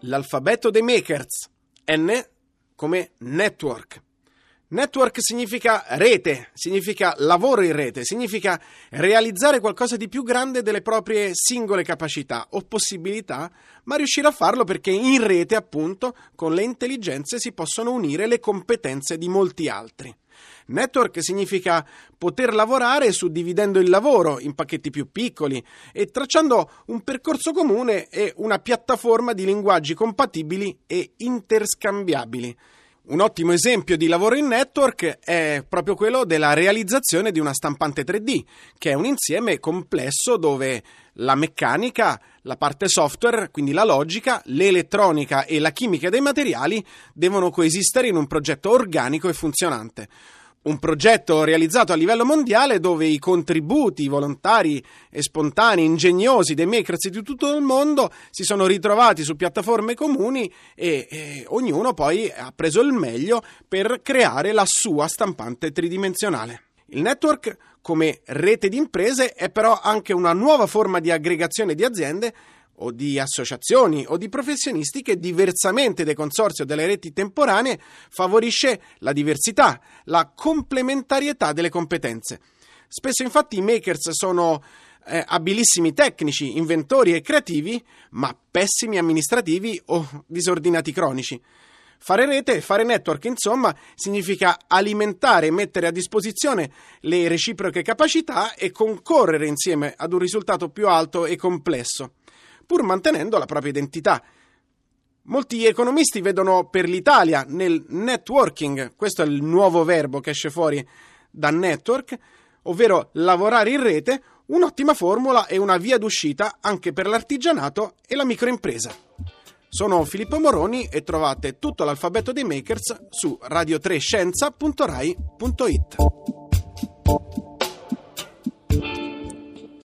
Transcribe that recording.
L'alfabeto dei makers. N come network. Network significa rete, significa lavoro in rete, significa realizzare qualcosa di più grande delle proprie singole capacità o possibilità, ma riuscire a farlo perché in rete, appunto, con le intelligenze si possono unire le competenze di molti altri. Network significa poter lavorare suddividendo il lavoro in pacchetti più piccoli e tracciando un percorso comune e una piattaforma di linguaggi compatibili e interscambiabili. Un ottimo esempio di lavoro in network è proprio quello della realizzazione di una stampante 3D, che è un insieme complesso dove la meccanica, la parte software, quindi la logica, l'elettronica e la chimica dei materiali devono coesistere in un progetto organico e funzionante. Un progetto realizzato a livello mondiale dove i contributi volontari e spontanei, ingegnosi dei makers di tutto il mondo si sono ritrovati su piattaforme comuni e, e ognuno poi ha preso il meglio per creare la sua stampante tridimensionale. Il network come rete di imprese è però anche una nuova forma di aggregazione di aziende o di associazioni o di professionisti che diversamente dai consorzi o dalle reti temporanee favorisce la diversità, la complementarietà delle competenze. Spesso infatti i makers sono eh, abilissimi tecnici, inventori e creativi, ma pessimi amministrativi o disordinati cronici. Fare rete, fare network, insomma, significa alimentare e mettere a disposizione le reciproche capacità e concorrere insieme ad un risultato più alto e complesso pur mantenendo la propria identità. Molti economisti vedono per l'Italia nel networking, questo è il nuovo verbo che esce fuori da network, ovvero lavorare in rete, un'ottima formula e una via d'uscita anche per l'artigianato e la microimpresa. Sono Filippo Moroni e trovate tutto l'alfabeto dei makers su radio3scienza.rai.it.